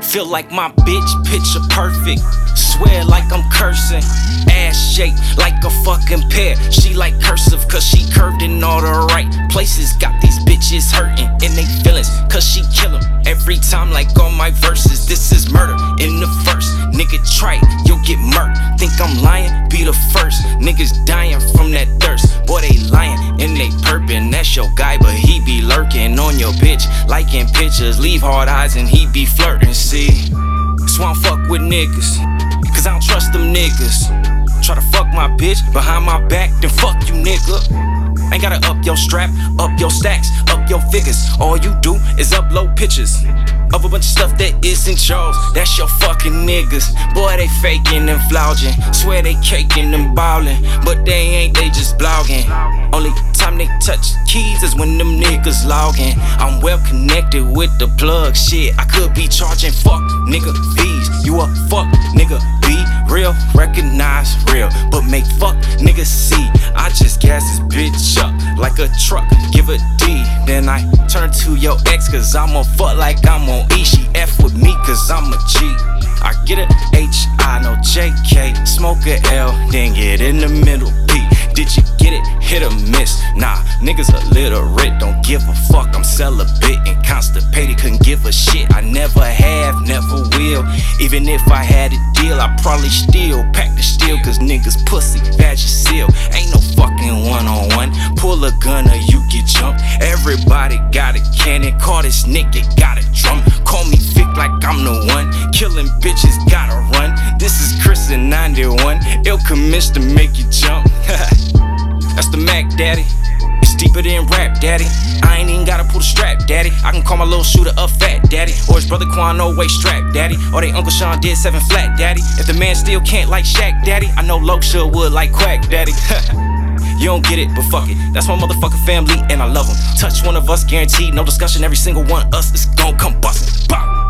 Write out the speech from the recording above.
Feel like my bitch picture perfect. Swear like I'm cursing. Ass shaped like a fucking pear. She like cursive cause she curved in all the right places. Got these bitches hurting in they feelings cause she kill 'em every time like on my verses. This is murder in the first. Nigga try it, you'll get murked. Think I'm lying? Be the first. Niggas dying from that thirst. Boy, they lying and they perping. That's your guy, but he be lurking on your bitch. Liking pictures, leave hard eyes and he be flirting. See? So I don't fuck with niggas. Cause I don't trust them niggas. Try to fuck my bitch behind my back, then fuck you, nigga. Ain't gotta up your strap, up your stacks, up your figures. All you do is upload pictures of a bunch of stuff that isn't yours. That's your fucking niggas. Boy, they faking and vlogging. Swear they caking and ballin', but they ain't, they just blogging. Only time they touch keys is when them niggas logging. I'm well connected with the plug shit. I could be charging fuck nigga fees. You a fuck nigga be real, recognize real, but make fuck niggas see. I just gas this bitch up like a truck, give a D. Then I turn to your ex, cause I'ma fuck like I'm on E. She F with me, cause I'm a G. I get a H, I know JK, smoke a L, then get in the middle B. Did you get it? Hit or miss? Nah, niggas illiterate, don't give a fuck. I'm celibate and constipated, couldn't give a shit. I never will. Even if I had a deal, I probably still pack the steel, cause niggas pussy, badges seal. Ain't no fucking one on one. Pull a gun or you get jumped. Everybody got a cannon, call this nigga got a drum. Call me Vic like I'm the one. Killing bitches gotta run. This is Chris in 91. Ill commits to make you jump. That's the Mac, daddy. Deeper than rap, daddy. I ain't even gotta pull the strap, daddy. I can call my little shooter up fat, daddy. Or his brother Quan, no way strap, daddy. Or they Uncle Sean did seven flat, daddy. If the man still can't like Shaq, daddy, I know Loksha would like Quack, daddy. You don't get it, but fuck it. That's my motherfucking family, and I love them. Touch one of us, guaranteed, no discussion. Every single one of us is gon' come bustin'. Bop.